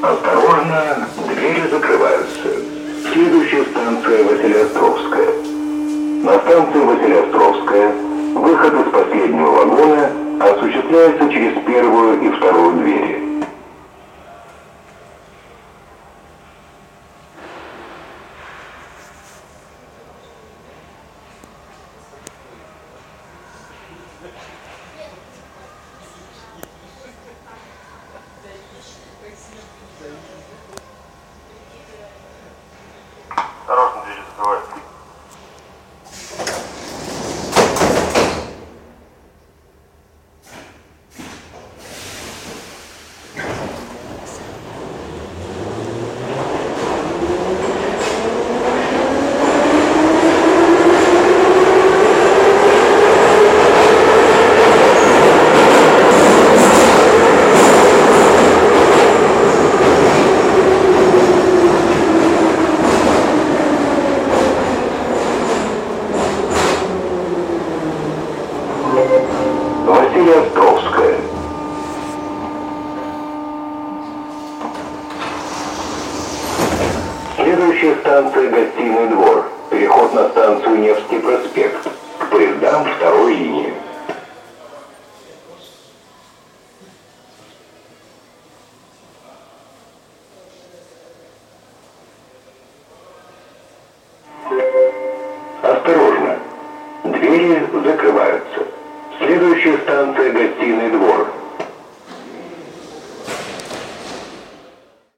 Осторожно, двери закрываются. Следующая станция Василиостровская. На станции Василиостровская выход из последнего вагона осуществляется через первую и вторую двери. Осторожно, Василиостровская. Следующая станция Гостиный двор. Переход на станцию Невский проспект. К поездам второй линии. Осторожно. Двери закрываются. Следующая станция Гостиный двор.